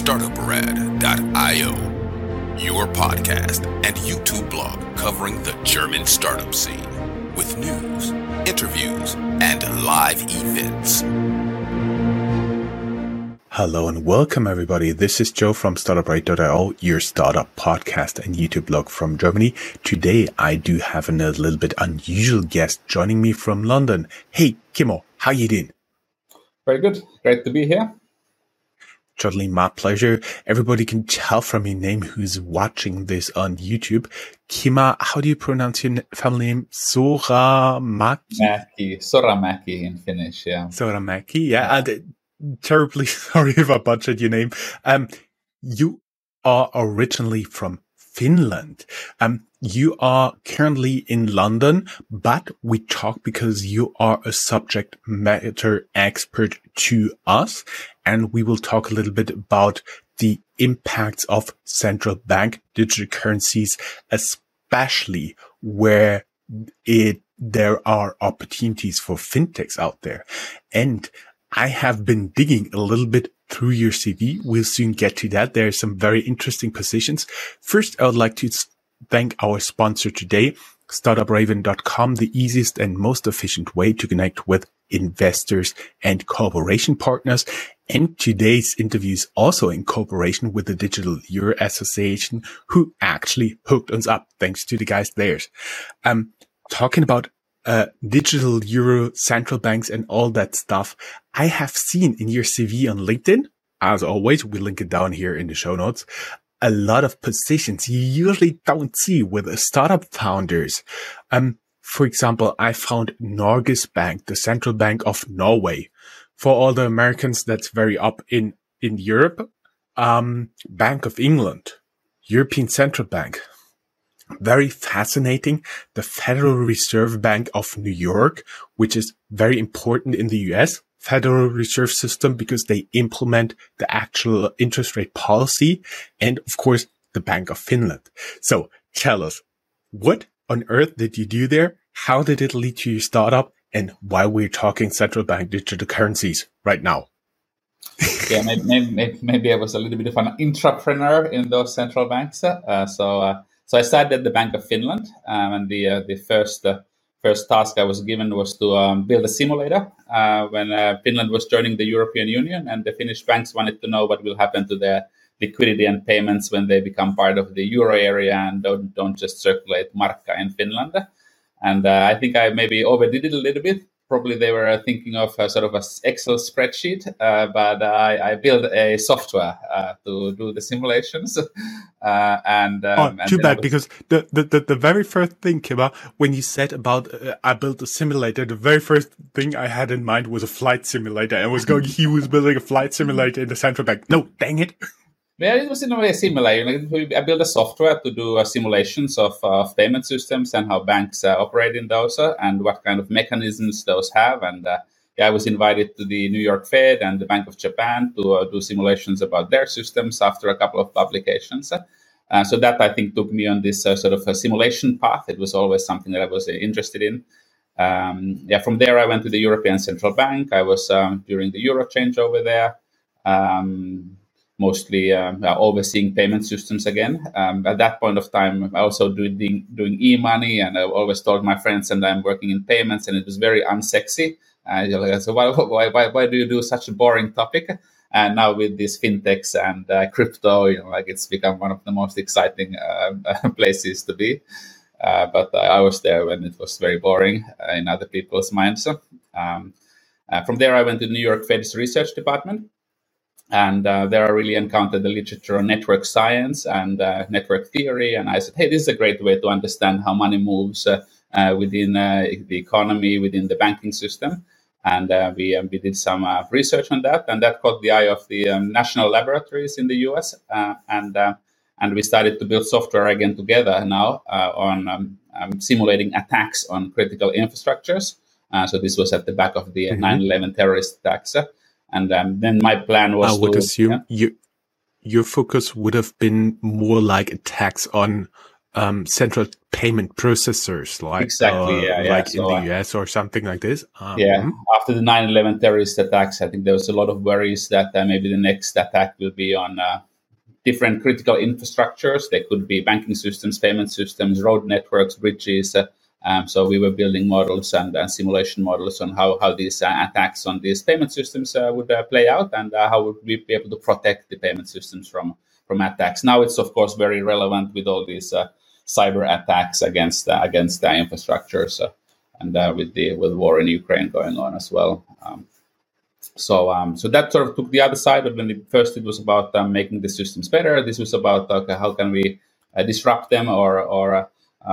startuprad.io, your podcast and YouTube blog covering the German startup scene with news, interviews, and live events. Hello and welcome everybody. This is Joe from StartupRad.io, your startup podcast and YouTube blog from Germany. Today I do have a little bit unusual guest joining me from London. Hey, Kimmo, how you doing? Very good. Great to be here. Totally my pleasure. Everybody can tell from your name who's watching this on YouTube. Kimmo, how do you pronounce your family name? Soramaki? Maki. Soramaki in Finnish, yeah. Soramaki, yeah. yeah. terribly sorry if I butchered your name. Um, you are originally from Finland. Um, you are currently in London, but we talk because you are a subject matter expert to us. And we will talk a little bit about the impacts of central bank digital currencies, especially where it, there are opportunities for fintechs out there. And I have been digging a little bit through your CV. We'll soon get to that. There are some very interesting positions. First, I would like to thank our sponsor today, startupraven.com, the easiest and most efficient way to connect with investors and cooperation partners. And today's interview is also in cooperation with the Digital Euro Association, who actually hooked us up. Thanks to the guys there. Um, talking about uh, digital euro central banks and all that stuff. I have seen in your CV on LinkedIn, as always, we link it down here in the show notes, a lot of positions you usually don't see with startup founders. Um, for example, I found Norges Bank, the central bank of Norway. For all the Americans, that's very up in, in Europe. Um, Bank of England, European Central Bank, very fascinating. The Federal Reserve Bank of New York, which is very important in the US Federal Reserve System because they implement the actual interest rate policy. And of course, the Bank of Finland. So tell us, what on earth did you do there? How did it lead to your startup? And why we're talking central bank digital currencies right now? yeah, maybe, maybe, maybe, I was a little bit of an entrepreneur in those central banks. Uh, so uh, so I started at the Bank of Finland, um, and the uh, the first uh, first task I was given was to um, build a simulator uh, when uh, Finland was joining the European Union, and the Finnish banks wanted to know what will happen to their liquidity and payments when they become part of the euro area and don't don't just circulate markka in Finland. And uh, I think I maybe overdid it a little bit probably they were thinking of a sort of an Excel spreadsheet, uh, but I, I, built a software uh, to do the simulations. Uh, and, um, oh, too bad was... because the, the, the, very first thing, Kimmo, when you said about uh, I built a simulator, the very first thing I had in mind was a flight simulator. I was going, he was building a flight simulator in the central bank. No, dang it. Yeah, it was in a way similar. You know, I built a software to do uh, simulations of, uh, payment systems and how banks uh, operate in those uh, and what kind of mechanisms those have. And uh, yeah, I was invited to the New York Fed and the Bank of Japan to uh, do simulations about their systems after a couple of publications. so that I think took me on this sort of simulation path. It was always something that I was interested in. Um, yeah, from there I went to the European Central Bank. I was um, during the Euro change over there. Um, mostly um, overseeing payment systems again. Um, at that point of time, I also doing doing e-money, and I always told my friends, and I'm working in payments, and it was very unsexy. Uh, so why, why, why, do you do such a boring topic? And now with these fintechs and uh, crypto, you know, like it's become one of the most exciting uh, places to be. Uh, but I was there when it was very boring uh, in other people's minds. Um, uh, from there, I went to New York Fed's research department and uh, there I really encountered the literature on network science and uh, network theory. And I said, hey, this is a great way to understand how money moves uh, uh within uh, the economy, within the banking system. And uh, we, um, we did some research on that, and that caught the eye of the um, national laboratories in the US. and and we started to build software again together now on um, um, simulating attacks on critical infrastructures. so this was at the back of the mm-hmm. 9/11 terrorist attacks. And um, then my plan was. I would to, assume yeah. you, your focus would have been more like attacks on um, central payment processors like exactly uh, yeah, yeah. like so, in the US or something like this. Um, yeah, after the 9/11 terrorist attacks, I think there was a lot of worries that uh, maybe the next attack will be on uh, different critical infrastructures. They could be banking systems, payment systems, road networks, bridges. Uh, um, so we were building models and uh, simulation models on how, how these uh, attacks on these payment systems would play out and how would we be able to protect the payment systems from from attacks. Now it's of course very relevant with all these cyber attacks against uh, against the infrastructures, uh, and uh, with the with war in Ukraine going on as well. Um, so um, so that sort of took the other side. When it, first it was about um, making the systems better. This was about okay, how can we uh, disrupt them or or uh,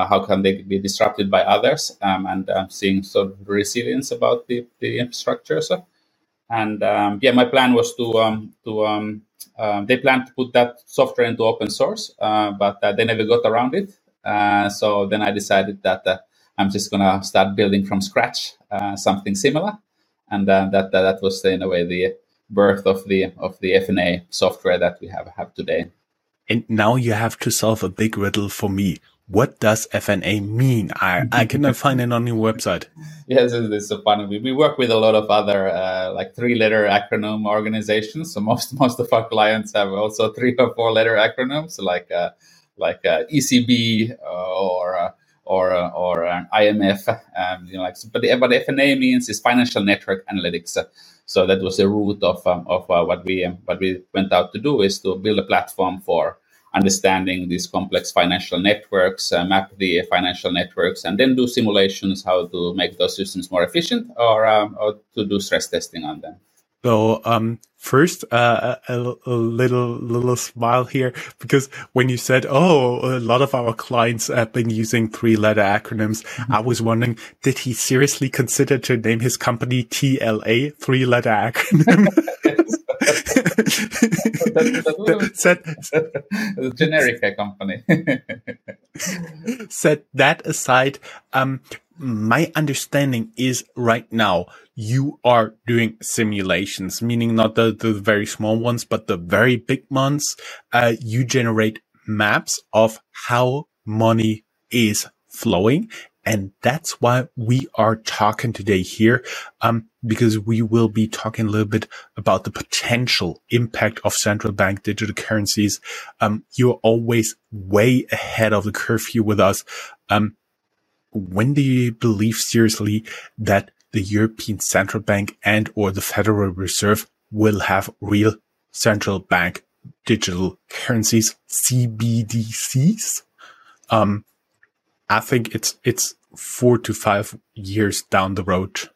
how can they be disrupted by others um, and um, seeing sort of resilience about the the infrastructures. And um, yeah, my plan was to to they planned to put that software into open source, uh, but uh, they never got around it. Uh, so then I decided that uh, I'm just gonna start building from scratch uh, something similar, and that that was in a way the birth of the of the FNA software that we have have today. And now you have to solve a big riddle for me. What does FNA mean? I, I cannot find it on your website. Yes, it's so funny. We, we work with a lot of other uh, like three-letter acronym organizations. So most most of our clients have also three or four-letter acronyms, like uh, like uh, ECB uh, or uh, or or IMF. Um, you know, like but the, but FNA means is financial network analytics. So that was the root of um, of what we um, what we went out to do is to build a platform for understanding these complex financial networks, uh, map the financial networks, and then do simulations how to make those systems more efficient or, um, or to do stress testing on them. So, um, first, uh, a, a, little, little smile here because when you said, Oh, a lot of our clients have been using three letter acronyms. Mm-hmm. I was wondering, did he seriously consider to name his company TLA three letter acronym? set, generic company. set that aside, um, my understanding is right now you are doing simulations, meaning not the, the very small ones, but the very big ones. Uh, you generate maps of how money is flowing. And that's why we are talking today here, um, because we will be talking a little bit about the potential impact of central bank digital currencies. Um, you're always way ahead of the curve with us. Um, when do you believe seriously that the European Central Bank and or the Federal Reserve will have real central bank digital currencies, CBDCs? Um, I think it's, it's four to five years down the road.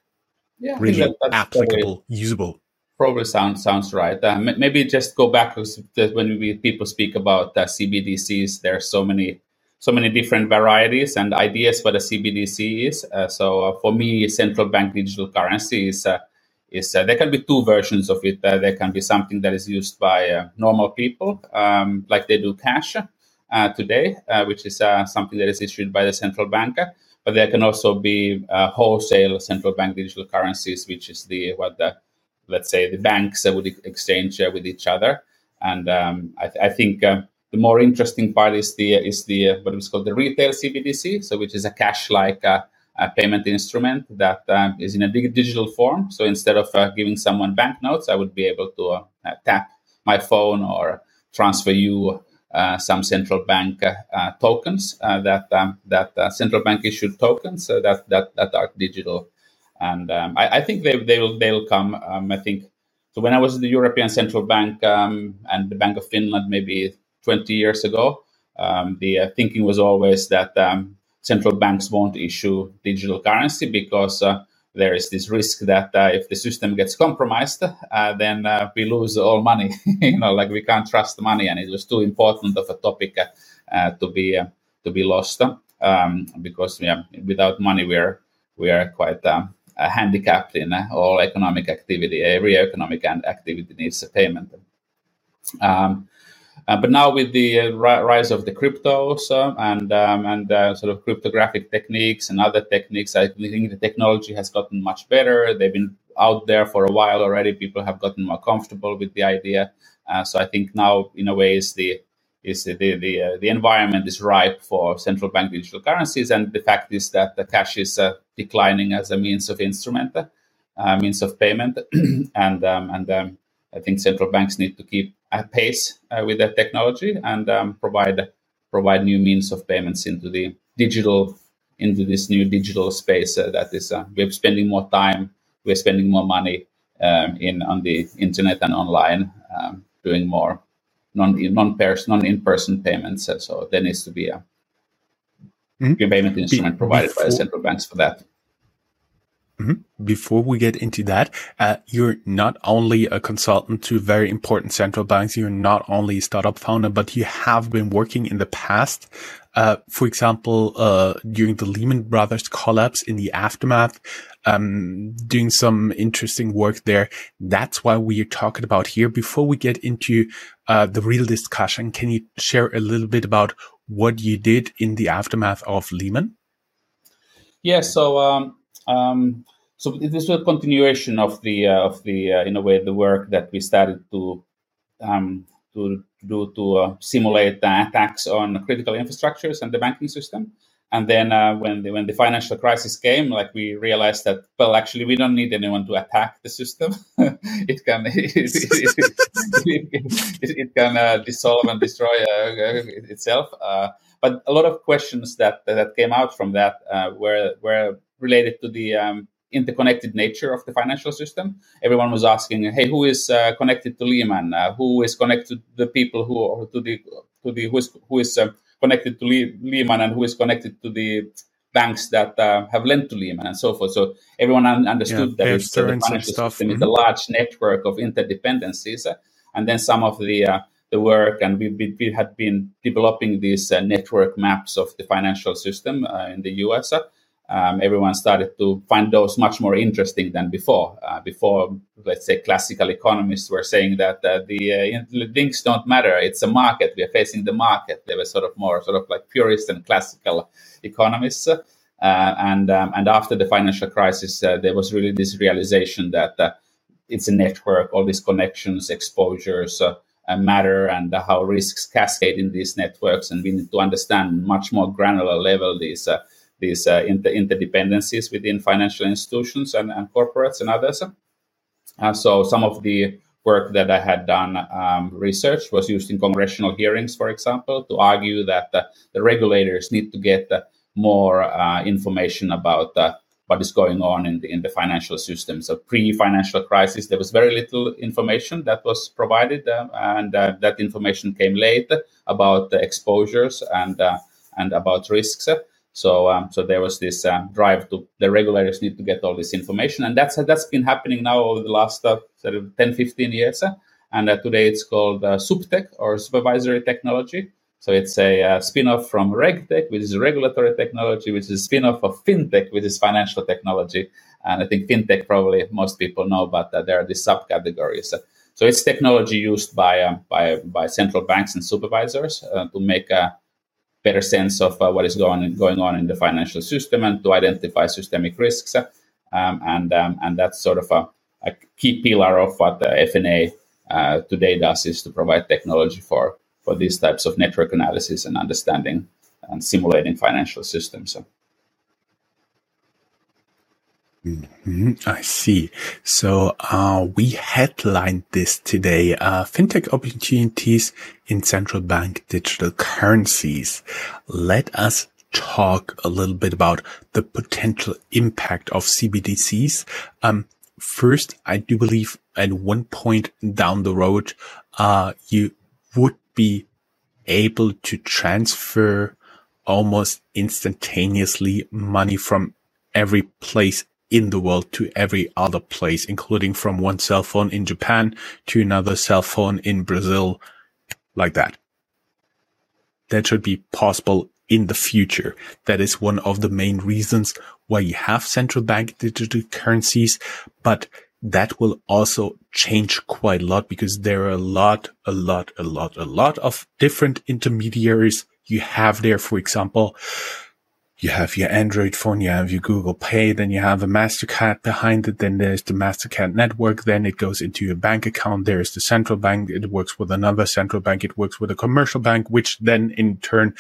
Yeah, really that, applicable, probably, usable. Probably sounds sounds right. Uh, maybe just go back when we, people speak about uh, CBDCs. There are so many so many different varieties and ideas what a CBDC is. Uh, so uh, for me, central bank digital currency is uh, is uh, there can be two versions of it. Uh, there can be something that is used by uh, normal people, um, like they do cash today, which is something that is issued by the central bank. But there can also be wholesale central bank digital currencies, which is the what the let's say the banks would exchange with each other. And um, I, th- I, think the more interesting part is the is the uh, what is called the retail CBDC, so which is a cash-like uh, uh, payment instrument that um, is in a digital form. So instead of uh, giving someone banknotes, I would be able to uh, uh, tap my phone or transfer you some central bank tokens that um, that central bank issued tokens that that that are digital. And um, I, I, think they they will they will come. Um, I think so. When I was in the European Central Bank um, and the Bank of Finland, maybe 20 years ago. Um, the uh, thinking was always that central banks won't issue digital currency because uh, there is this risk that uh, if the system gets compromised, uh, then uh, we lose all money. you know, like we can't trust money, and it was too important of a topic uh, to be to be lost. Um, because yeah, without money, we are we are quite um, handicapped in all economic activity. Every economic activity needs a payment. Um, uh, but now with the uh, rise of the cryptos uh, and um, and uh, sort of cryptographic techniques and other techniques, I think the technology has gotten much better. They've been out there for a while already. People have gotten more comfortable with the idea. Uh, so I think now, in a way, is the is the the, the environment is ripe for central bank digital currencies, and the fact is that the cash is declining as a means of instrument, means of payment, and um, and um, I think central banks need to keep pace uh, with that technology and um, provide provide new means of payments into the digital into this new digital space uh, that is uh, we're spending more time, we're spending more money um, in on the internet and online, um, doing more non non person non in person payments. So there needs to be a mm-hmm. payment instrument provided before, by the central banks for that. Mm-hmm. Before we get into that, uh, you're not only a consultant to very important central banks. You're not only a startup founder, but you have been working in the past. Uh, for example, uh, during the Lehman Brothers collapse in the aftermath, um, doing some interesting work there. That's why we are talking about here. Before we get into uh, the real discussion, can you share a little bit about what you did in the aftermath of Lehman? Yeah, so um, um, so this was a continuation of the uh, of the uh, in a way the work that we started to um, to do to uh, simulate attacks on critical infrastructures and the banking system. And then uh, when the when the financial crisis came, like we realized that well, actually, we don't need anyone to attack the system. it can it, it, it, it can uh, dissolve and destroy uh, itself. Uh, but a lot of questions that that came out from that uh, were were related to the um, interconnected nature of the financial system. Everyone was asking, "Hey, who is uh, connected to Lehman? who is connected to the people who to the to the who is who is connected to Lehman and who is connected to the banks that uh, have lent to Lehman and so forth. So everyone un- understood yeah, that it's, uh, the financial system mm-hmm. is a large network of interdependencies, uh, and then some of the uh, the work and we, we, we, had been developing these uh, network maps of the financial system uh, in the US um, everyone started to find those much more interesting than before. Uh, before, let's say, classical economists were saying that uh, the uh, links don't matter; it's a market. We are facing the market. They were sort of more sort of like purist and classical economists. Uh, and um, and after the financial crisis, uh, there was really this realization that uh, it's a network. All these connections, exposures. matter and how risks cascade in these networks, and we need to understand much more granular level these these uh, inter- interdependencies within financial institutions and, and corporates and others. Uh, so some of the work that I had done um, research was used in congressional hearings, for example, to argue that uh, the regulators need to get uh, more uh, information about uh, what is going on in the in the financial system. So pre-financial crisis, there was very little information that was provided, and that information came late about the exposures and and about risks. So, um, so there was this um, drive to the regulators need to get all this information, and that's that's been happening now over the last uh, sort of 10, 15 years. Uh, and uh, today it's called uh, SupTech or supervisory technology. So it's a uh, spin-off from RegTech, which is regulatory technology, which is a spin-off of FinTech, which is financial technology. And I think FinTech probably most people know, but uh, there are these subcategories. so it's technology used by um, by by central banks and supervisors uh, to make a better sense of uh, what is going going on in the financial system and to identify systemic risks. Um, and um, and that's sort of a, a, key pillar of what the FNA uh, today does is to provide technology for for these types of network analysis and understanding and simulating financial systems. So. Mm-hmm. I see. So uh, we headlined this today: uh, fintech opportunities in central bank digital currencies. Let us talk a little bit about the potential impact of CBDCs. Um, first, I do believe at one point down the road, uh, you would be able to transfer almost instantaneously money from every place in the world to every other place, including from one cell phone in Japan to another cell phone in Brazil, like that. That should be possible in the future. That is one of the main reasons why you have central bank digital currencies, but that will also change quite a lot because there are a lot, a lot, a lot, a lot of different intermediaries you have there. For example, you have your Android phone, you have your Google Pay, then you have a MasterCard behind it. Then there's the MasterCard network. Then it goes into your bank account. There's the central bank. It works with another central bank. It works with a commercial bank, which then in turn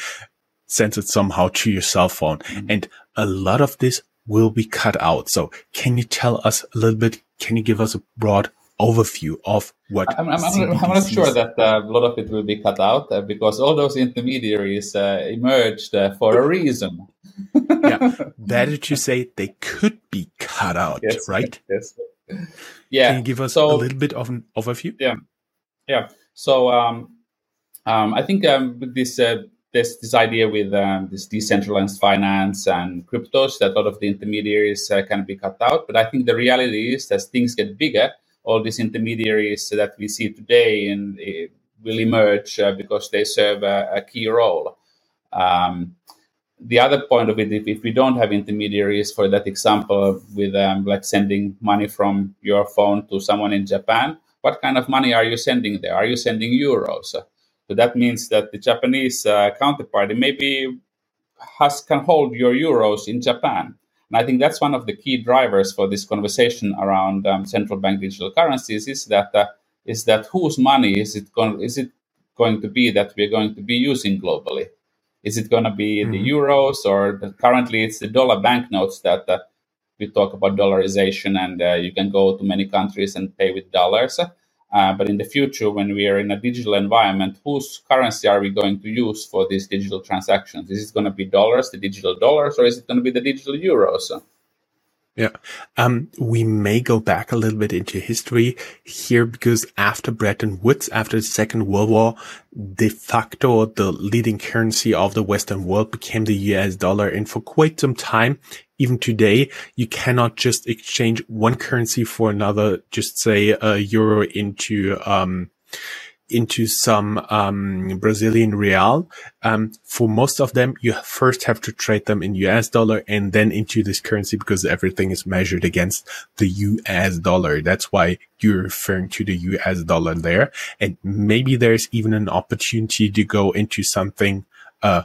sends it somehow to your cell phone. Mm-hmm. And a lot of this will be cut out. So can you tell us a little bit? Can you give us a broad overview of what I'm, I'm, I'm not sure that uh, a lot of it will be cut out uh, because all those intermediaries uh, emerged uh, for a reason. Yeah, better to say they could be cut out, yes, right? Yes. Yeah. Can you give us so, a little bit of an overview? Yeah. Yeah. So um, um, I think um, with this uh, this this idea with um, this decentralized finance and cryptos that a lot of the intermediaries uh, can be cut out, but I think the reality is as things get bigger all these intermediaries that we see today and will emerge uh, because they serve a, a key role. Um, the other point of it, if, if, we don't have intermediaries, for that example, with um, like sending money from your phone to someone in Japan, what kind of money are you sending there? Are you sending euros? So that means that the Japanese uh, counterparty maybe has can hold your euros in Japan, and I think that's one of the key drivers for this conversation around um, central bank digital currencies is that uh, is that whose money is it going is it going to be that we're going to be using globally? Is it going to be mm-hmm. the euros or the, currently it's the dollar banknotes that uh, we talk about dollarization and uh, you can go to many countries and pay with dollars. Uh, but in the future, when we are in a digital environment, whose currency are we going to use for these digital transactions? Is it going to be dollars, the digital dollars, or is it going to be the digital euros? Yeah. Um, we may go back a little bit into history here because after Bretton Woods, after the Second World War, de facto the leading currency of the Western world became the US dollar. And for quite some time, even today, you cannot just exchange one currency for another, just say a euro into, um, into some um, Brazilian real. Um, for most of them, you first have to trade them in US dollar and then into this currency because everything is measured against the US dollar. That's why you're referring to the US dollar there. And maybe there's even an opportunity to go into something uh,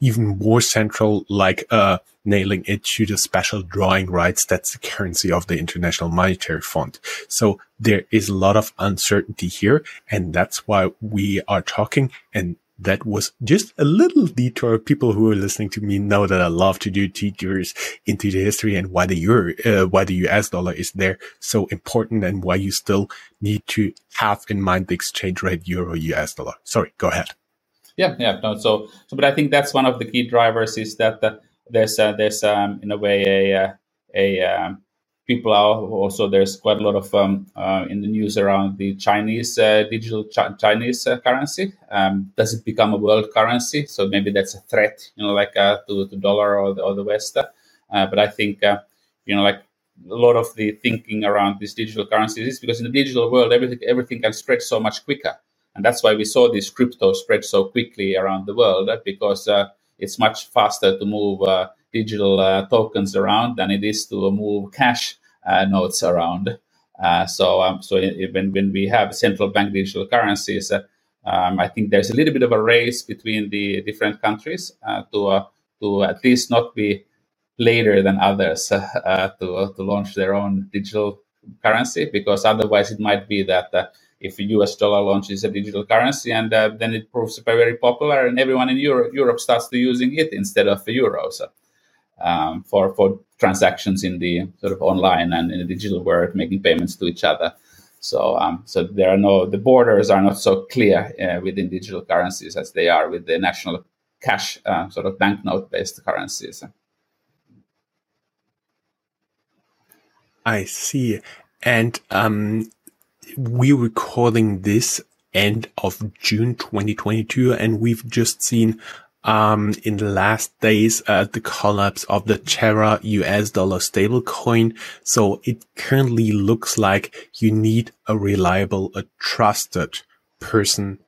even more central, like uh, nailing it to the special drawing rights. That's the currency of the International Monetary Fund. So there is a lot of uncertainty here, and that's why we are talking. And that was just a little detour. People who are listening to me know that I love to do detours into the history and why the euro, uh, why the US dollar is there so important and why you still need to have in mind the exchange rate euro US dollar. Sorry, go ahead. Yeah, yeah. No, so, so, but I think that's one of the key drivers is that uh, there's uh, there's um, in a way a uh, a um, people are also there's quite a lot of um, uh, in the news around the Chinese uh, digital Ch- Chinese uh, currency. Um, does it become a world currency? So maybe that's a threat, you know, like uh, to the dollar or the, or the West. but I think you know, like a lot of the thinking around these digital currencies is because in the digital world, everything everything can spread so much quicker. And that's why we saw this crypto spread so quickly around the world uh, because uh, it's much faster to move uh, digital uh, tokens around than it is to move cash uh, notes around. Uh, so, um, so when, when we have central bank digital currencies, um, I think there's a little bit of a race between the different countries to to at least not be later than others to to launch their own digital currency, because otherwise it might be that if the US dollar launches a digital currency and uh, then it proves very popular and everyone in Europe, Europe starts to using it instead of the euro so, um, for, for transactions in the sort of online and in the digital world, making payments to each other. So, um, so there are no, the borders are not so clear uh, within digital currencies as they are with the national cash uh, sort of banknote based currencies. I see. And um, we're recording this end of June 2022 and we've just seen um, in the last days, uh, the collapse of the Terra US dollar stablecoin. So it currently looks like you need a reliable, a trusted person,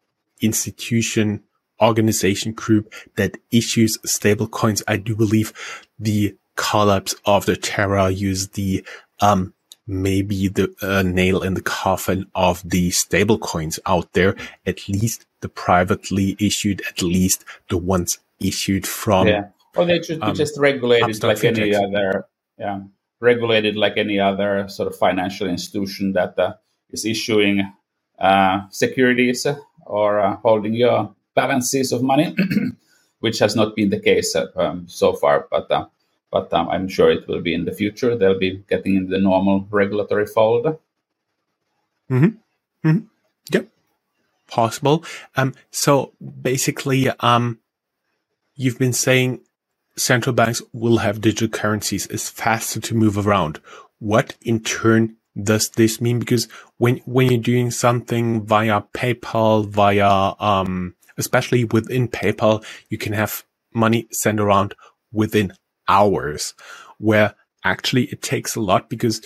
institution, organization group that issues stablecoins. I do believe the collapse of the Terra USD, um, maybe the uh, nail in the coffin of the stable coins out there, at least the privately issued, at least the ones issued from yeah. Or they should be um, just regulated like any other, yeah, regulated like any other sort of financial institution that uh, is issuing uh, securities or uh, holding your balances of money, which has not been the case uh, um, so far. But uh, but um, I'm sure it will be in the future. They'll be getting in the normal regulatory fold. Mm-hmm. mm-hmm. Yep. Possible. Um. So basically, um, you've been saying central banks will have digital currencies. It's faster to move around. What in turn does this mean? Because when when you're doing something via PayPal, via um, especially within PayPal, you can have money sent around within hours, where actually it takes a lot because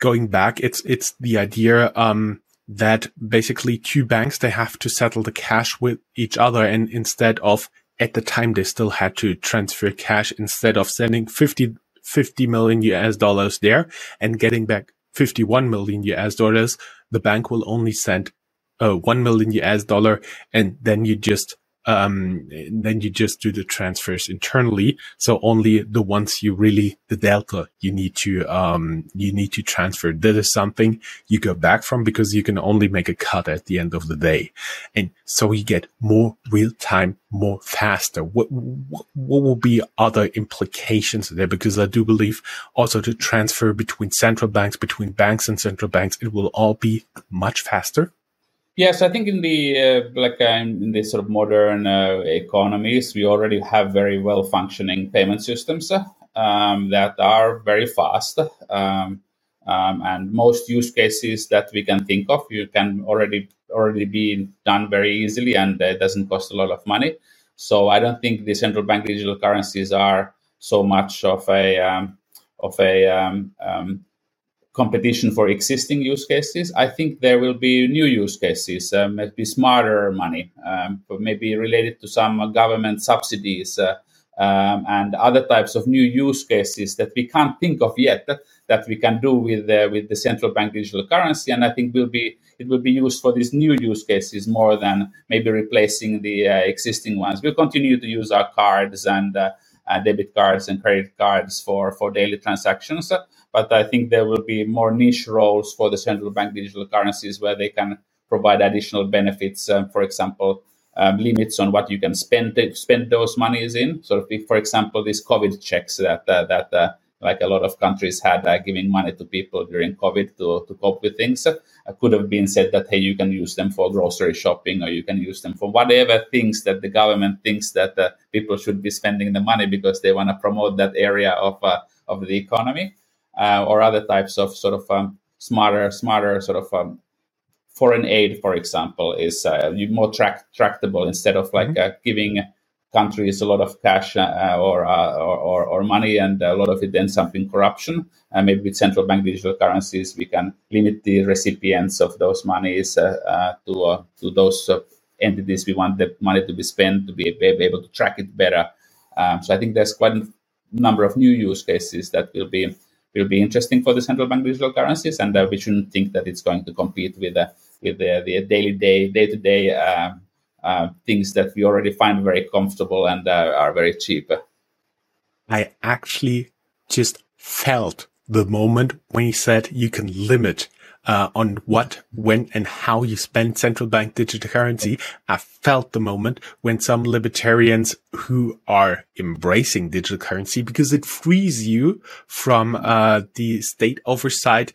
going back, it's it's the idea um, that basically two banks they have to settle the cash with each other, and instead of at the time they still had to transfer cash instead of sending 50, 50 million US dollars there and getting back 51 million US dollars, the bank will only send uh, 1 million US dollar and then you just um, then you just do the transfers internally. So only the ones you really, the delta you need to, um, you need to transfer. That is something you go back from because you can only make a cut at the end of the day. And so you get more real time, more faster. What, what, what will be other implications there? Because I do believe also to transfer between central banks, between banks and central banks, it will all be much faster. Yes, I think in the uh, like uh, in the sort of modern uh, economies, we already have very well functioning payment systems um, that are very fast. Um, um, and most use cases that we can think of, you can already already be done very easily, and it doesn't cost a lot of money. So I don't think the central bank digital currencies are so much of a um, of a um, um, competition for existing use cases. I think there will be new use cases, uh, maybe smarter money, um, maybe related to some government subsidies uh, um, and other types of new use cases that we can't think of yet that, we can do with uh, with the central bank digital currency. And I think will be it will be used for these new use cases more than maybe replacing the uh, existing ones. We'll continue to use our cards and uh, debit cards and credit cards for for daily transactions but I think there will be more niche roles for the central bank digital currencies where they can provide additional benefits. Um, for example, um, limits on what you can spend spend those monies in. So, for example, these COVID checks that uh, that uh, like a lot of countries had uh, giving money to people during COVID to, to cope with things, uh, could have been said that hey, you can use them for grocery shopping or you can use them for whatever things that the government thinks that uh, people should be spending the money because they want to promote that area of uh, of the economy uh, or other types of sort of um, smarter, smarter sort of um, foreign aid, for example, is uh, more track, tractable instead of like mm-hmm. uh, giving countries a lot of cash uh, or, uh, or, or money and a lot of it ends up in corruption. And maybe with central bank digital currencies, we can limit the recipients of those monies uh, to to those entities we want the money to be spent to be, be able to track it better. Um, so I think there's quite a number of new use cases that will be will be interesting for the central bank digital currencies, and uh, we shouldn't think that it's going to compete with uh, with the, the daily day day to day things that we already find very comfortable and uh, are very cheap. I actually just felt the moment when you said you can limit uh, on what, when, and how you spend central bank digital currency. I felt the moment when some libertarians who are embracing digital currency because it frees you from uh, the state oversight.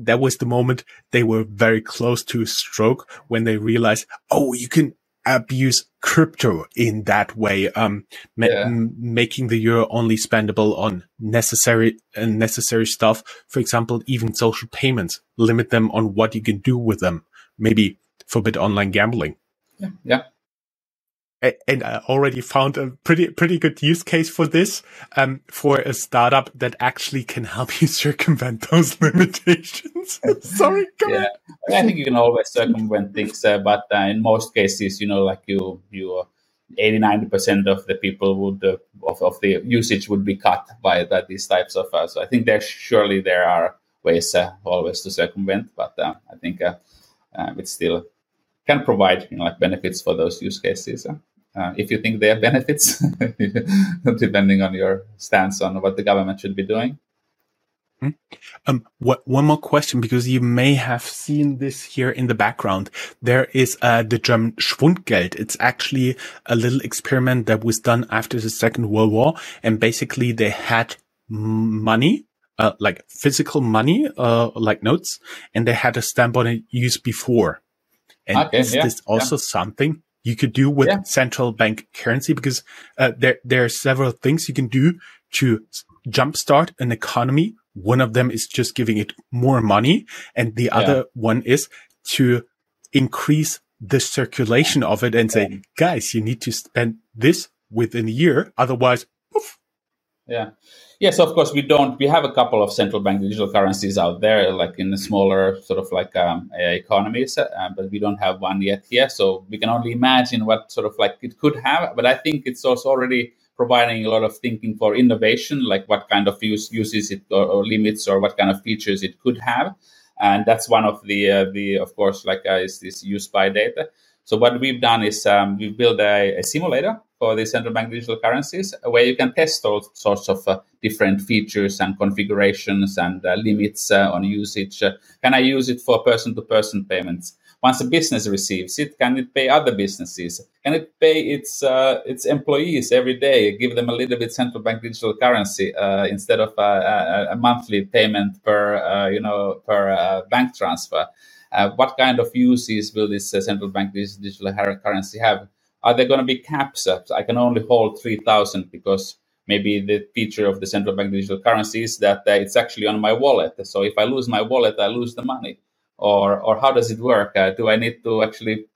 That was the moment they were very close to a stroke when they realized, oh, you can abuse crypto in that way, um, ma- yeah. m- making the euro only spendable on necessary and uh, necessary stuff. For example, even social payments, limit them on what you can do with them. Maybe forbid online gambling. Yeah. yeah and I already found a pretty pretty good use case for this um, for a startup that actually can help you circumvent those limitations. Sorry, come yeah. I think you can always circumvent things, uh, but uh, in most cases, you know, like you you. 80 90% of the people would uh, of, of the usage would be cut by that these types of uh, so i think there surely there are ways uh, always to circumvent but uh, i think it's still can provide you know, like benefits for those use cases uh, if you think they have benefits, depending on your stance on what the government should be doing. Hmm? Um, what, one more question, because you may have seen this here in the background. There is uh, the German Schwundgeld. It's actually a little experiment that was done after the Second World War, and basically they had money, uh, like physical money, uh, like notes, and they had a stamp on it used before. And okay, is yeah, this also yeah. something you could do with yeah. central bank currency? Because uh, there there are several things you can do to jumpstart an economy one of them is just giving it more money. And the yeah. other one is to increase the circulation of it and say, guys, you need to spend this within a year. Otherwise. Yeah. Yes, of course, we don't. We have a couple of central bank digital currencies out there, like in the smaller sort of like um, economies, uh, but we don't have one yet here. So we can only imagine what sort of like it could have. But I think it's also already providing a lot of thinking for innovation, like what kind of use uses it or, or limits or what kind of features it could have. And that's one of the uh, the of course like uh, is this use by data. So what we've done is um, we've built a, a, simulator for the central bank digital currencies where you can test all sorts of uh, different features and configurations and uh, limits uh, on usage. Uh, can I use it for person to person payments? once a business receives it, can it pay other businesses? Can it pay its uh, its employees every day? Give them a little bit central bank digital currency uh, instead of a, a, monthly payment per uh, you know per uh, bank transfer. Uh, what kind of uses will this uh, central bank digital currency have? Are there going to be caps? I can only hold three thousand because maybe the feature of the central bank digital currency is that it's actually on my wallet. So if I lose my wallet, I lose the money or or how does it work? Uh, do I need to actually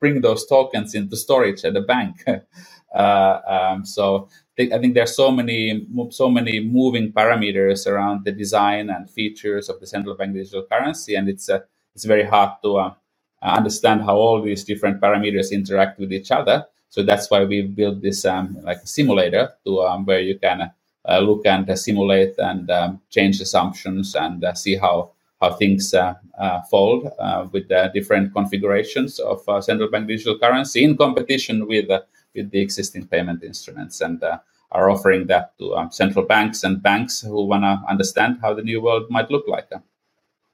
bring those tokens into storage at the bank? uh, um, so I think there's so many so many moving parameters around the design and features of the central bank digital currency, and it's uh, it's very hard to uh, understand how all these different parameters interact with each other. So that's why we built this um, like simulator to um, where you can uh, look and uh, simulate and um, change assumptions and uh, see how how things uh, uh, fold uh, with the different configurations of central bank digital currency in competition with with the existing payment instruments and are offering that to um, central banks and banks who want to understand how the new world might look like.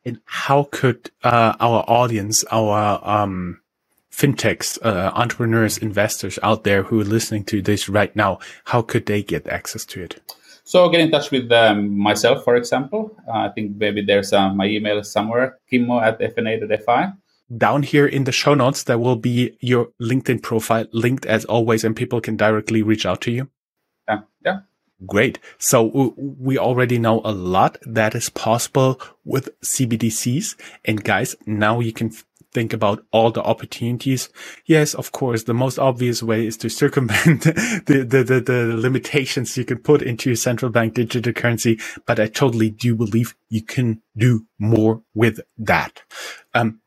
And how could uh, our audience, our um, fintechs, uh, entrepreneurs, investors out there who are listening to this right now, how could they get access to it? So get in touch with um, myself, for example. Uh, I think maybe there's uh, my email somewhere, kimmo at fna.fi. Down here in the show notes, there will be your LinkedIn profile linked as always, and people can directly reach out to you. Yeah. Yeah. Great. So we already know a lot that is possible with CBDCs. And guys, now you can think about all the opportunities. Yes, of course, the most obvious way is to circumvent the, the, the, the, limitations you can put into central bank digital currency. But I totally do believe you can do more with that. Um,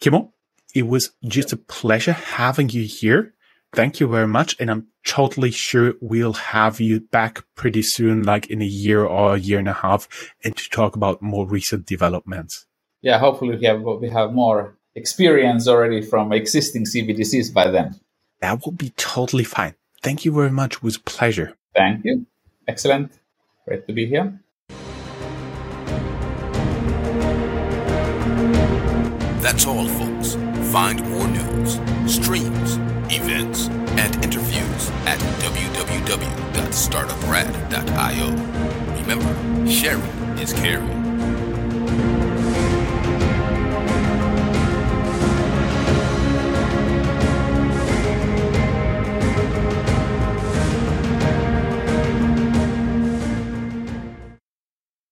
Kimmo, it was just a pleasure having you here. Thank you very much. And I'm totally sure we'll have you back pretty soon, like in a year or a year and a half, and to talk about more recent developments yeah, hopefully we have we have more experience already from existing CBDCs by then. That will be totally fine. Thank you very much. It was a pleasure. Thank you. Excellent. Great to be here. That's all, folks. Find more news, streams, events, and interviews at www.startuprad.io. Remember, sharing is caring.